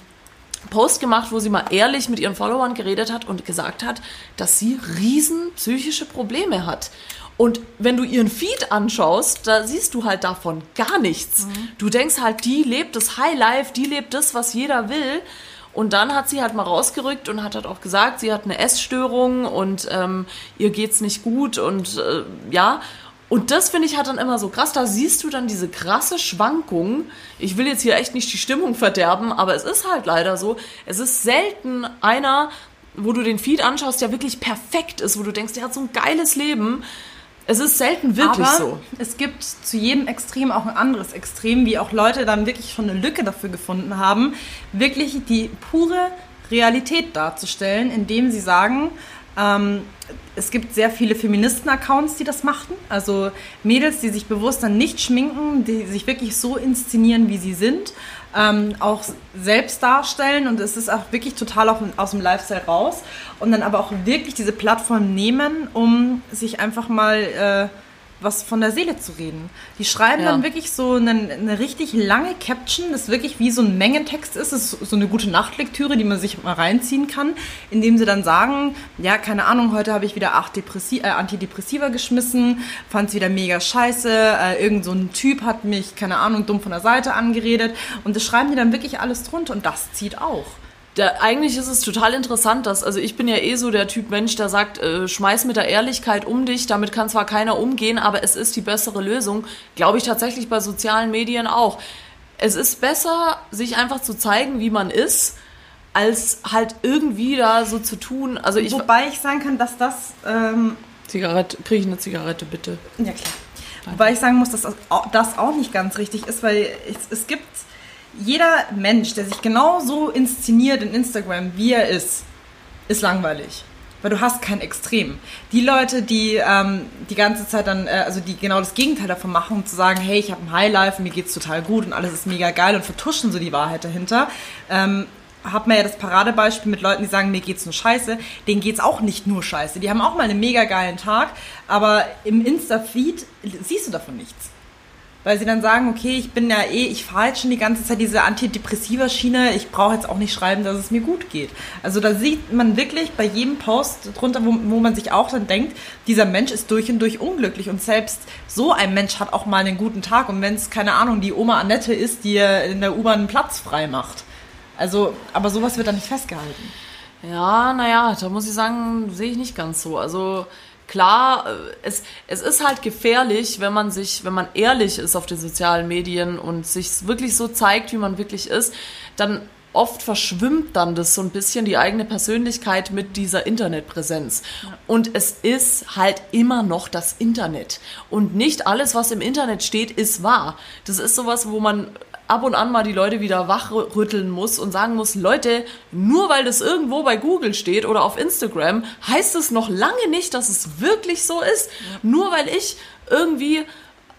Post gemacht, wo sie mal ehrlich mit ihren Followern geredet hat und gesagt hat, dass sie riesen psychische Probleme hat. Und wenn du ihren Feed anschaust, da siehst du halt davon gar nichts. Mhm. Du denkst halt, die lebt das High Life, die lebt das, was jeder will. Und dann hat sie halt mal rausgerückt und hat halt auch gesagt, sie hat eine Essstörung und ähm, ihr geht's nicht gut und äh, ja. Und das finde ich halt dann immer so krass. Da siehst du dann diese krasse Schwankung. Ich will jetzt hier echt nicht die Stimmung verderben, aber es ist halt leider so. Es ist selten einer, wo du den Feed anschaust, der wirklich perfekt ist, wo du denkst, der hat so ein geiles Leben. Es ist selten wirklich Aber so. Es gibt zu jedem Extrem auch ein anderes Extrem, wie auch Leute dann wirklich schon eine Lücke dafür gefunden haben, wirklich die pure Realität darzustellen, indem sie sagen, ähm, es gibt sehr viele Feministen-Accounts, die das machen. Also Mädels, die sich bewusst dann nicht schminken, die sich wirklich so inszenieren, wie sie sind, ähm, auch selbst darstellen. Und es ist auch wirklich total auch aus dem Lifestyle raus. Und dann aber auch wirklich diese Plattform nehmen, um sich einfach mal äh, was von der Seele zu reden. Die schreiben ja. dann wirklich so eine, eine, richtig lange Caption, das wirklich wie so ein Mengentext ist. Das ist so eine gute Nachtlektüre, die man sich mal reinziehen kann, indem sie dann sagen, ja, keine Ahnung, heute habe ich wieder acht Depressi äh, Antidepressiva geschmissen, fand es wieder mega scheiße, äh, irgend so ein Typ hat mich, keine Ahnung, dumm von der Seite angeredet und das schreiben die dann wirklich alles drunter und das zieht auch der, eigentlich ist es total interessant, dass, also ich bin ja eh so der Typ Mensch, der sagt, äh, schmeiß mit der Ehrlichkeit um dich, damit kann zwar keiner umgehen, aber es ist die bessere Lösung. Glaube ich tatsächlich bei sozialen Medien auch. Es ist besser, sich einfach zu zeigen, wie man ist, als halt irgendwie da so zu tun. Also ich, Wobei ich sagen kann, dass das... Ähm Zigarette, kriege ich eine Zigarette bitte? Ja, klar. Wobei ich sagen muss, dass das auch nicht ganz richtig ist, weil es, es gibt jeder Mensch, der sich genau so inszeniert in Instagram, wie er ist, ist langweilig. Weil du hast kein Extrem. Die Leute, die ähm, die ganze Zeit dann, äh, also die genau das Gegenteil davon machen, um zu sagen, hey, ich habe ein Highlife, mir geht's total gut und alles ist mega geil und vertuschen so die Wahrheit dahinter, ähm, hat man ja das Paradebeispiel mit Leuten, die sagen, mir geht's nur scheiße. Denen geht's auch nicht nur scheiße. Die haben auch mal einen mega geilen Tag, aber im Insta-Feed siehst du davon nichts weil sie dann sagen, okay, ich bin ja eh, ich fahre jetzt schon die ganze Zeit diese antidepressiva Schiene, ich brauche jetzt auch nicht schreiben, dass es mir gut geht. Also da sieht man wirklich bei jedem Post drunter, wo, wo man sich auch dann denkt, dieser Mensch ist durch und durch unglücklich und selbst so ein Mensch hat auch mal einen guten Tag und wenn es, keine Ahnung, die Oma Annette ist, die in der U-Bahn einen Platz frei macht. Also, aber sowas wird da nicht festgehalten. Ja, naja, da muss ich sagen, sehe ich nicht ganz so. Also klar, äh, es, es ist halt gefährlich, wenn man sich, wenn man ehrlich ist auf den sozialen Medien und sich wirklich so zeigt, wie man wirklich ist, dann oft verschwimmt dann das so ein bisschen die eigene Persönlichkeit mit dieser Internetpräsenz. Ja. Und es ist halt immer noch das Internet. Und nicht alles, was im Internet steht, ist wahr. Das ist sowas, wo man ab und an mal die Leute wieder wachrütteln muss und sagen muss, Leute, nur weil das irgendwo bei Google steht oder auf Instagram, heißt es noch lange nicht, dass es wirklich so ist. Nur weil ich irgendwie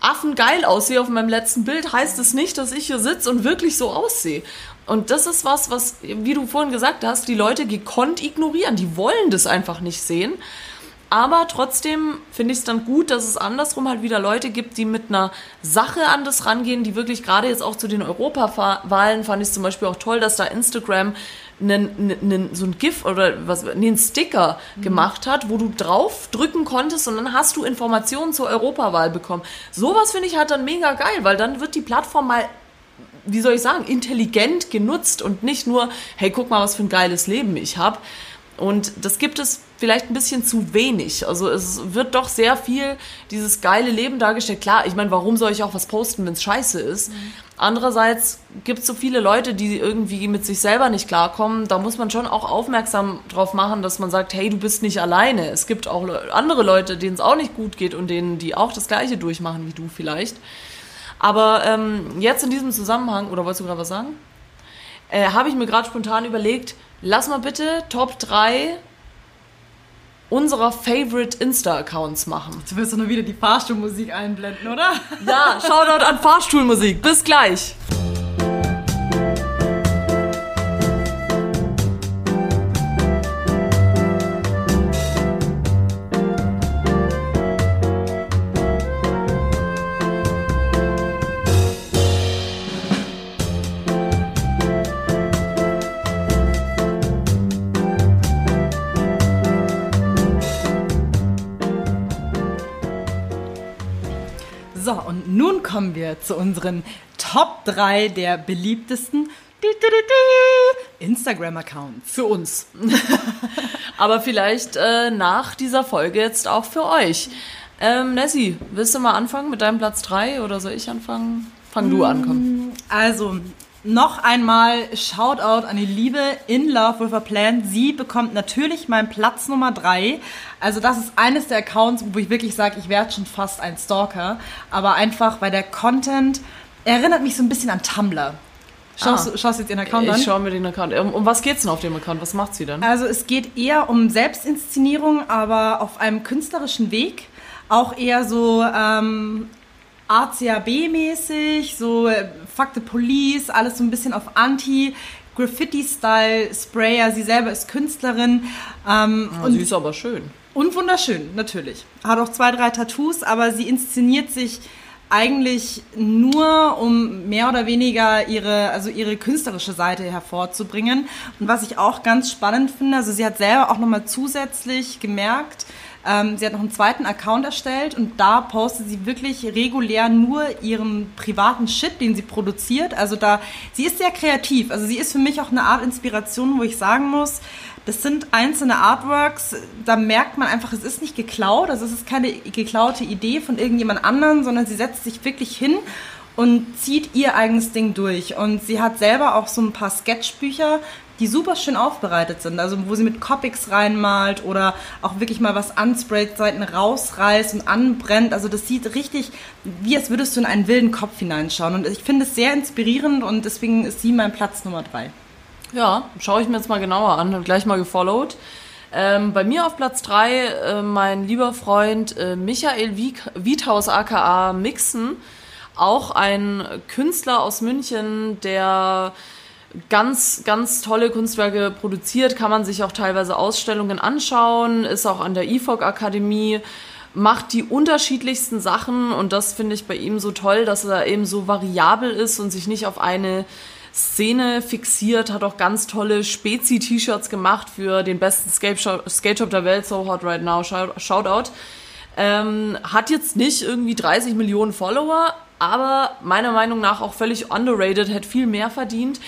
affengeil aussehe auf meinem letzten Bild, heißt es nicht, dass ich hier sitze und wirklich so aussehe. Und das ist was, was, wie du vorhin gesagt hast, die Leute gekonnt ignorieren. Die wollen das einfach nicht sehen. Aber trotzdem finde ich es dann gut, dass es andersrum halt wieder Leute gibt, die mit einer Sache an das rangehen, die wirklich gerade jetzt auch zu den Europawahlen fand ich zum Beispiel auch toll, dass da Instagram einen, einen, so ein GIF oder was, nee, einen Sticker mhm. gemacht hat, wo du drauf drücken konntest und dann hast du Informationen zur Europawahl bekommen. Sowas finde ich halt dann mega geil, weil dann wird die Plattform mal wie soll ich sagen, intelligent genutzt und nicht nur, hey, guck mal, was für ein geiles Leben ich habe. Und das gibt es vielleicht ein bisschen zu wenig. Also es wird doch sehr viel dieses geile Leben dargestellt. Klar, ich meine, warum soll ich auch was posten, wenn es scheiße ist? Mhm. Andererseits gibt es so viele Leute, die irgendwie mit sich selber nicht klarkommen. Da muss man schon auch aufmerksam drauf machen, dass man sagt, hey, du bist nicht alleine. Es gibt auch andere Leute, denen es auch nicht gut geht und denen, die auch das Gleiche durchmachen wie du vielleicht. Aber ähm, jetzt in diesem Zusammenhang, oder wolltest du gerade was sagen? Äh, Habe ich mir gerade spontan überlegt, lass mal bitte Top 3 unserer Favorite Insta-Accounts machen. Du willst doch nur wieder die Fahrstuhlmusik einblenden, oder? Ja, (laughs) Shoutout an Fahrstuhlmusik. Bis gleich. Kommen wir zu unseren Top 3 der beliebtesten Instagram-Accounts. Für uns. (laughs) Aber vielleicht äh, nach dieser Folge jetzt auch für euch. Ähm, Nessie, willst du mal anfangen mit deinem Platz 3 oder soll ich anfangen? Fang du an, komm. Also, noch einmal Shoutout an die liebe In Love with a Plan. Sie bekommt natürlich meinen Platz Nummer drei. Also das ist eines der Accounts, wo ich wirklich sage, ich werde schon fast ein Stalker. Aber einfach, weil der Content erinnert mich so ein bisschen an Tumblr. Schaust, ah. schaust du jetzt den Account an? Ich schaue mir den Account an. Um was geht es denn auf dem Account? Was macht sie denn? Also es geht eher um Selbstinszenierung, aber auf einem künstlerischen Weg. Auch eher so ähm, ACAB-mäßig, so äh, Fuck the Police, alles so ein bisschen auf Anti. Graffiti-Style, Sprayer, sie selber ist Künstlerin. Ähm, ja, und sie ist aber schön. Und wunderschön, natürlich. Hat auch zwei, drei Tattoos, aber sie inszeniert sich eigentlich nur, um mehr oder weniger ihre, also ihre künstlerische Seite hervorzubringen. Und was ich auch ganz spannend finde, also sie hat selber auch nochmal zusätzlich gemerkt, ähm, sie hat noch einen zweiten Account erstellt und da postet sie wirklich regulär nur ihren privaten Shit, den sie produziert. Also da, sie ist sehr kreativ. Also sie ist für mich auch eine Art Inspiration, wo ich sagen muss, das sind einzelne Artworks, da merkt man einfach, es ist nicht geklaut, also es ist keine geklaute Idee von irgendjemand anderen, sondern sie setzt sich wirklich hin und zieht ihr eigenes Ding durch. Und sie hat selber auch so ein paar Sketchbücher, die super schön aufbereitet sind. Also wo sie mit Copics reinmalt oder auch wirklich mal was ansprayt, Seiten rausreißt und anbrennt. Also das sieht richtig, wie als würdest du in einen wilden Kopf hineinschauen. Und ich finde es sehr inspirierend und deswegen ist sie mein Platz Nummer drei. Ja, schaue ich mir jetzt mal genauer an. Habe gleich mal gefollowt. Ähm, bei mir auf Platz 3 äh, mein lieber Freund äh, Michael Wiethaus aka Mixen, auch ein Künstler aus München, der ganz, ganz tolle Kunstwerke produziert, kann man sich auch teilweise Ausstellungen anschauen, ist auch an der IFOG Akademie, macht die unterschiedlichsten Sachen und das finde ich bei ihm so toll, dass er eben so variabel ist und sich nicht auf eine Szene fixiert, hat auch ganz tolle Spezi-T-Shirts gemacht für den besten Skate-Shop der Welt, So Hot Right Now, Shoutout. Ähm, hat jetzt nicht irgendwie 30 Millionen Follower, aber meiner Meinung nach auch völlig underrated, hätte viel mehr verdient.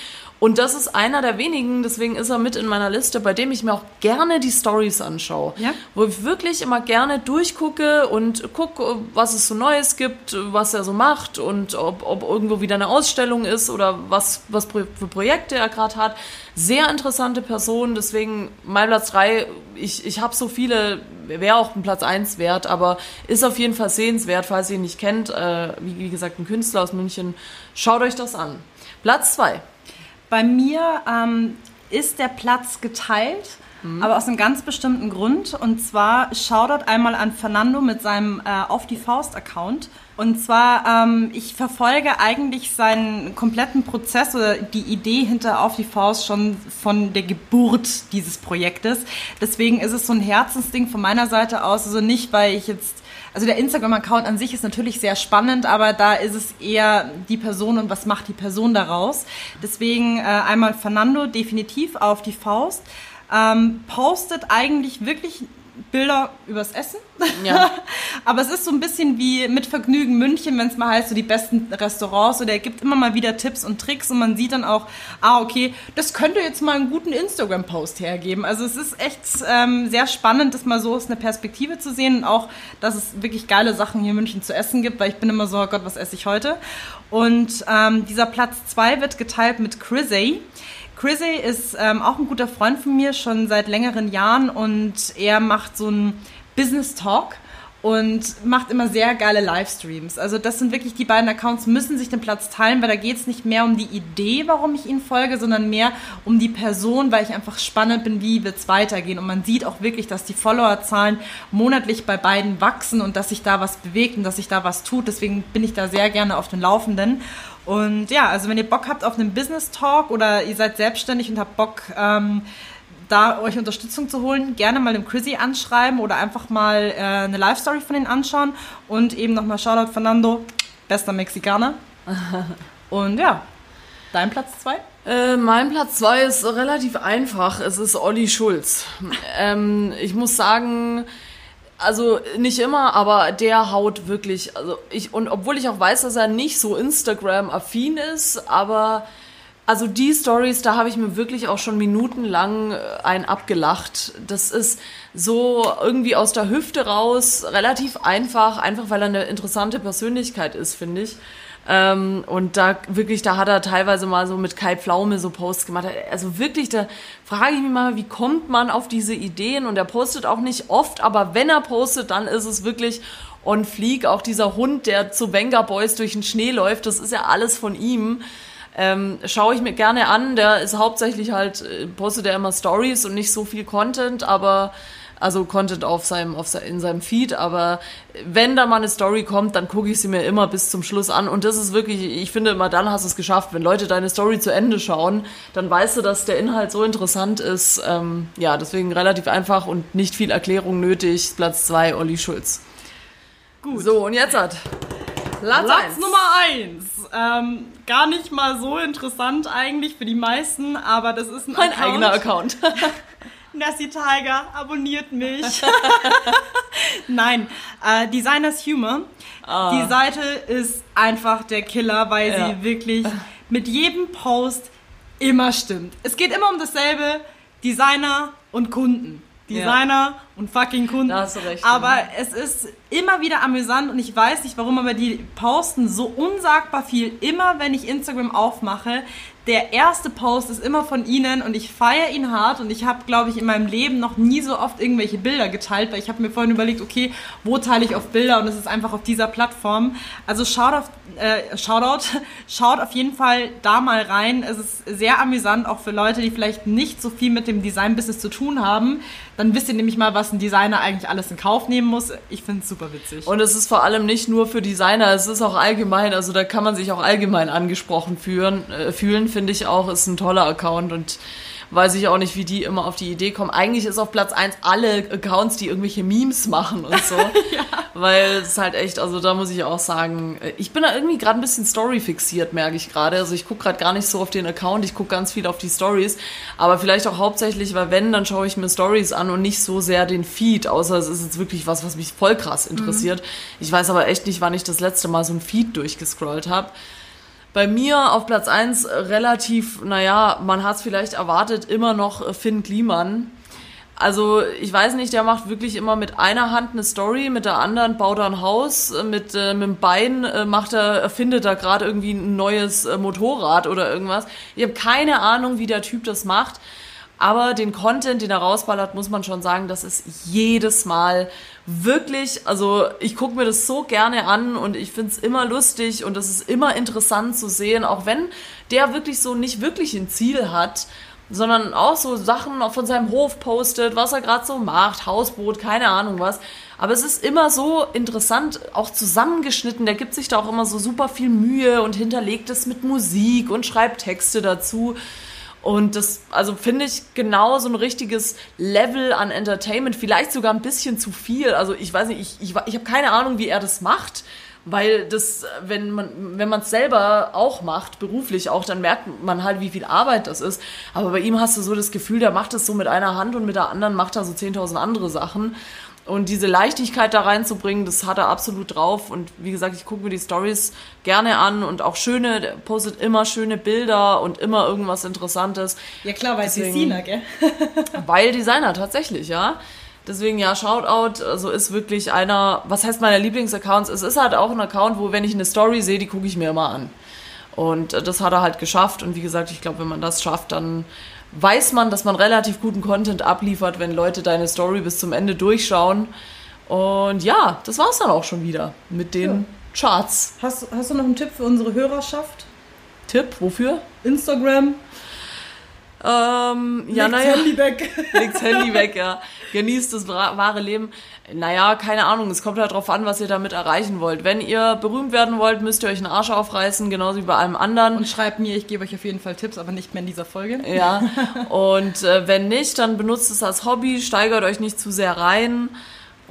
Und das ist einer der wenigen, deswegen ist er mit in meiner Liste, bei dem ich mir auch gerne die Stories anschaue. Ja? Wo ich wirklich immer gerne durchgucke und gucke, was es so Neues gibt, was er so macht und ob, ob irgendwo wieder eine Ausstellung ist oder was, was für Projekte er gerade hat. Sehr interessante Person, deswegen mein Platz 3, ich, ich habe so viele, wäre auch ein Platz 1 wert, aber ist auf jeden Fall sehenswert, falls ihr ihn nicht kennt. Äh, wie, wie gesagt, ein Künstler aus München. Schaut euch das an. Platz 2. Bei mir ähm, ist der Platz geteilt. aber aus einem ganz bestimmten Grund. Und zwar Shoutout einmal an Fernando mit seinem äh, Auf die Faust-Account. Und zwar, ähm, ich verfolge eigentlich seinen kompletten Prozess oder die Idee hinter Auf die Faust schon von der Geburt dieses Projektes. Deswegen ist es so ein Herzensding von meiner Seite aus. Also nicht, weil ich jetzt also der Instagram-Account an sich ist natürlich sehr spannend, aber da ist es eher die Person und was macht die Person daraus. Deswegen äh, einmal Fernando definitiv auf die Faust. Ähm, postet eigentlich wirklich Bilder übers Essen. Ja. (laughs) Aber es ist so ein bisschen wie mit Vergnügen München, wenn es mal heißt, so die besten Restaurants oder er gibt immer mal wieder Tipps und Tricks und man sieht dann auch, ah, okay, das könnte jetzt mal einen guten Instagram-Post hergeben. Also es ist echt ähm, sehr spannend, das mal so aus einer Perspektive zu sehen und auch, dass es wirklich geile Sachen hier in München zu essen gibt, weil ich bin immer so, oh Gott, was esse ich heute? Und ähm, dieser Platz zwei wird geteilt mit Chrissy. Chrissy ist ähm, auch ein guter Freund von mir, schon seit längeren Jahren und er macht so einen Business Talk und macht immer sehr geile Livestreams. Also das sind wirklich die beiden Accounts, müssen sich den Platz teilen, weil da geht es nicht mehr um die Idee, warum ich ihnen folge, sondern mehr um die Person, weil ich einfach spannend bin, wie wird es weitergehen. Und man sieht auch wirklich, dass die Followerzahlen monatlich bei beiden wachsen und dass sich da was bewegt und dass sich da was tut. Deswegen bin ich da sehr gerne auf den Laufenden. Und ja, also wenn ihr Bock habt auf einen Business Talk oder ihr seid selbstständig und habt Bock, ähm, da euch Unterstützung zu holen, gerne mal dem Chrissy anschreiben oder einfach mal äh, eine Live-Story von ihm anschauen. Und eben nochmal Shoutout Fernando, bester Mexikaner. (laughs) und ja, dein Platz zwei? Äh, mein Platz zwei ist relativ einfach. Es ist Olli Schulz. (laughs) ähm, ich muss sagen, also nicht immer, aber der haut wirklich, also ich, und obwohl ich auch weiß, dass er nicht so Instagram-affin ist, aber also die Stories, da habe ich mir wirklich auch schon minutenlang äh, ein abgelacht. Das ist so irgendwie aus der Hüfte raus, relativ einfach, einfach weil er eine interessante Persönlichkeit ist, finde ich. Ähm, und da wirklich, da hat er teilweise mal so mit Kai Pflaume so Posts gemacht. Also wirklich, da frage ich mich mal, wie kommt man auf diese Ideen? Und er postet auch nicht oft, aber wenn er postet, dann ist es wirklich on fleek. Auch dieser Hund, der zu Venga Boys durch den Schnee läuft, das ist ja alles von ihm. Ähm, schaue ich mir gerne an. Der ist hauptsächlich halt, äh, postet er immer Stories und nicht so viel Content, aber also Content auf seinem, auf in seinem Feed, aber wenn da mal eine Story kommt, dann gucke ich sie mir immer bis zum Schluss an und das ist wirklich, ich finde immer, dann hast du es geschafft. Wenn Leute deine Story zu Ende schauen, dann weißt du, dass der Inhalt so interessant ist. Ähm, ja, deswegen relativ einfach und nicht viel Erklärung nötig. Platz zwei Olli Schulz. Gut. So, und jetzt hat Platz, Platz. Nummer eins. Ähm, gar nicht mal so interessant eigentlich für die meisten, aber das ist ein mein Account. eigener Account. (laughs) Nessie Tiger, abonniert mich. (laughs) Nein, äh, Designers Humor. Ah. Die Seite ist einfach der Killer, weil ja. sie wirklich mit jedem Post immer stimmt. Es geht immer um dasselbe, Designer und Kunden. Designer ja. und fucking Kunden. Da hast du recht. Aber ja. es ist immer wieder amüsant und ich weiß nicht warum, aber die posten so unsagbar viel. Immer wenn ich Instagram aufmache, der erste Post ist immer von Ihnen und ich feiere ihn hart und ich habe, glaube ich, in meinem Leben noch nie so oft irgendwelche Bilder geteilt, weil ich habe mir vorhin überlegt, okay, wo teile ich auf Bilder und es ist einfach auf dieser Plattform. Also schaut auf, äh, Shoutout, (laughs) schaut auf jeden Fall da mal rein. Es ist sehr amüsant, auch für Leute, die vielleicht nicht so viel mit dem Design-Business zu tun haben. Dann wisst ihr nämlich mal, was ein Designer eigentlich alles in Kauf nehmen muss. Ich finde es super witzig. Und es ist vor allem nicht nur für Designer, es ist auch allgemein, also da kann man sich auch allgemein angesprochen fühlen, äh, fühlen finde ich auch, ist ein toller Account und weiß ich auch nicht, wie die immer auf die Idee kommen. Eigentlich ist auf Platz 1 alle Accounts, die irgendwelche Memes machen und so. (laughs) ja. Weil es ist halt echt, also da muss ich auch sagen, ich bin da irgendwie gerade ein bisschen Story fixiert, merke ich gerade. Also ich gucke gerade gar nicht so auf den Account, ich gucke ganz viel auf die Stories. Aber vielleicht auch hauptsächlich, weil wenn, dann schaue ich mir Stories an und nicht so sehr den Feed, außer es ist jetzt wirklich was, was mich voll krass interessiert. Mhm. Ich weiß aber echt nicht, wann ich das letzte Mal so ein Feed durchgescrollt habe. Bei mir auf Platz 1 relativ, naja, man hat es vielleicht erwartet, immer noch äh, Finn Kliman. Also ich weiß nicht, der macht wirklich immer mit einer Hand eine Story, mit der anderen baut er ein Haus, äh, mit, äh, mit dem Bein äh, macht er, erfindet er gerade irgendwie ein neues äh, Motorrad oder irgendwas. Ich habe keine Ahnung, wie der Typ das macht. Aber den Content, den er rausballert, muss man schon sagen, das ist jedes Mal wirklich, also ich gucke mir das so gerne an und ich finde es immer lustig und es ist immer interessant zu sehen, auch wenn der wirklich so nicht wirklich ein Ziel hat, sondern auch so Sachen von seinem Hof postet, was er gerade so macht, Hausboot, keine Ahnung was. Aber es ist immer so interessant, auch zusammengeschnitten. Der gibt sich da auch immer so super viel Mühe und hinterlegt es mit Musik und schreibt Texte dazu. Und das, also finde ich genau so ein richtiges Level an Entertainment, vielleicht sogar ein bisschen zu viel. Also ich weiß nicht, ich, ich, ich habe keine Ahnung, wie er das macht. Weil das, wenn man, wenn man selber auch macht, beruflich auch, dann merkt man halt, wie viel Arbeit das ist. Aber bei ihm hast du so das Gefühl, der macht das so mit einer Hand und mit der anderen macht er so 10.000 andere Sachen. Und diese Leichtigkeit da reinzubringen, das hat er absolut drauf. Und wie gesagt, ich gucke mir die Stories gerne an und auch schöne, postet immer schöne Bilder und immer irgendwas Interessantes. Ja klar, weil Deswegen- Designer, gell? (laughs) (laughs) Weil Designer tatsächlich, ja. Deswegen ja, Shoutout, also ist wirklich einer, was heißt meiner Lieblingsaccounts? Es ist halt auch ein Account, wo wenn ich eine Story sehe, die gucke ich mir immer an. Und äh, das hat er halt geschafft. Und wie gesagt, ich glaube, wenn man das schafft, dann weiß man, dass man relativ guten Content abliefert, wenn Leute deine Story bis zum Ende durchschauen. Und ja, das war's dann auch schon wieder mit den Charts. Hast, hast du noch einen Tipp für unsere Hörerschaft? Tipp, wofür? Instagram? Ähm, ja, Legt's naja. Handy weg. (laughs) legt's Handy weg, ja. Genießt das wahre Leben. Naja, keine Ahnung, es kommt halt drauf an, was ihr damit erreichen wollt. Wenn ihr berühmt werden wollt, müsst ihr euch einen Arsch aufreißen, genauso wie bei allem anderen. Und schreibt mir, ich gebe euch auf jeden Fall Tipps, aber nicht mehr in dieser Folge. Ja, (laughs) und äh, wenn nicht, dann benutzt es als Hobby, steigert euch nicht zu sehr rein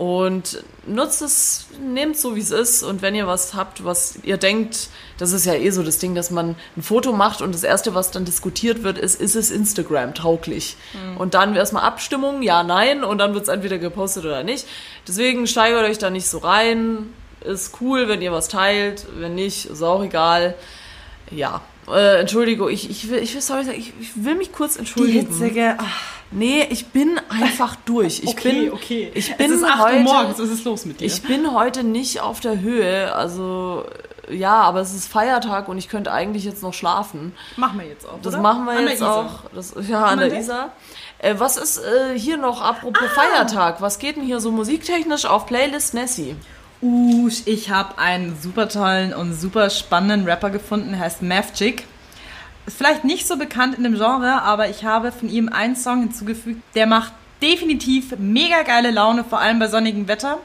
und nutzt es, nehmt so wie es ist und wenn ihr was habt, was ihr denkt, das ist ja eh so das Ding, dass man ein Foto macht und das erste, was dann diskutiert wird, ist, ist es Instagram tauglich? Und dann erstmal Abstimmung, ja, nein und dann wird es entweder gepostet oder nicht. Deswegen steigert euch da nicht so rein. Ist cool, wenn ihr was teilt, wenn nicht, ist auch egal. Ja, äh, Entschuldigung, ich, ich will, ich will, sorry, ich, ich will mich kurz Die entschuldigen. hitzige. Ach, Nee, ich bin einfach durch. Ich okay, bin, okay. Ich bin es ist 8 heute, Uhr morgens, was ist los mit dir? ich bin heute nicht auf der Höhe. Also ja, aber es ist Feiertag und ich könnte eigentlich jetzt noch schlafen. machen wir jetzt auch. Das oder? machen wir An jetzt auch. Das, ja, an der? Isar. Äh, was ist äh, hier noch, apropos Ah. Feiertag, was geht denn hier so musiktechnisch auf Playlist Nessie? Uh, ich habe einen super tollen und super spannenden Rapper gefunden, heißt Mavchick. Ist vielleicht nicht so bekannt in dem Genre, aber ich habe von ihm einen Song hinzugefügt, der macht definitiv mega geile Laune, vor allem bei sonnigem Wetter.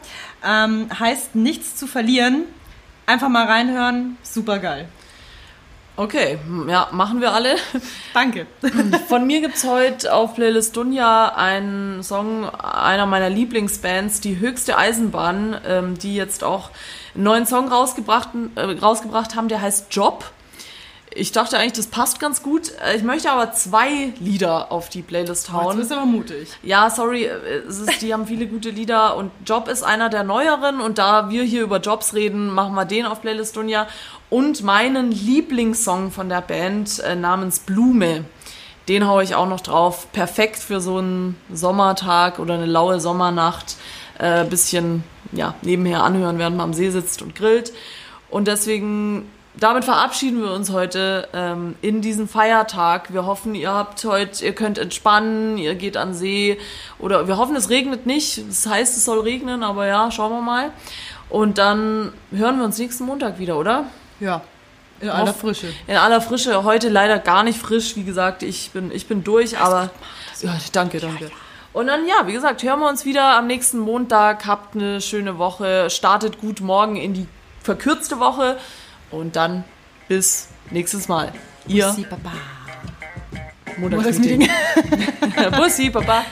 Ähm, heißt Nichts zu verlieren. Einfach mal reinhören, super geil. Okay, hm, ja, machen wir alle. Danke. (laughs) Von mir gibt's heute auf Playlist Dunja einen Song einer meiner Lieblingsbands, die höchste Eisenbahn, ähm, die jetzt auch einen neuen Song rausgebracht, äh, rausgebracht haben, der heißt Job. Ich dachte eigentlich, das passt ganz gut. Äh, Ich möchte aber zwei Lieder auf die Playlist Du hauen. bist aber mutig. Ja, sorry, äh, es ist, die haben viele gute Lieder und Job ist einer der neueren und da wir hier über Jobs reden, machen wir den auf Playlist Dunja und meinen Lieblingssong von der Band äh, namens Blume. Den haue ich auch noch drauf. Perfekt für so einen Sommertag oder eine laue Sommernacht. Äh, bisschen ja, nebenher anhören, während man am See sitzt und grillt. Und deswegen, damit verabschieden wir uns heute ähm, in diesen Feiertag. Wir hoffen, ihr habt heute, ihr könnt entspannen, ihr geht an See. Oder wir hoffen, es regnet nicht. Das heißt, es soll regnen, aber ja, schauen wir mal. Und dann hören wir uns nächsten Montag wieder, oder? Ja, in aller Auf- Frische. In aller Frische. Heute leider gar nicht frisch. Wie gesagt, ich bin, ich bin durch, aber. Ja, danke, danke. Und dann, ja, wie gesagt, hören wir uns wieder am nächsten Montag. Habt eine schöne Woche. Startet gut morgen in die verkürzte Woche. Und dann bis nächstes Mal. Ihr Bussi, Baba. Montagsmeeting. (laughs) Bussi, Baba.